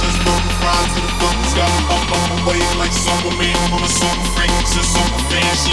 just look fry to the sky. I'm on my way like Superman from a super freak me, she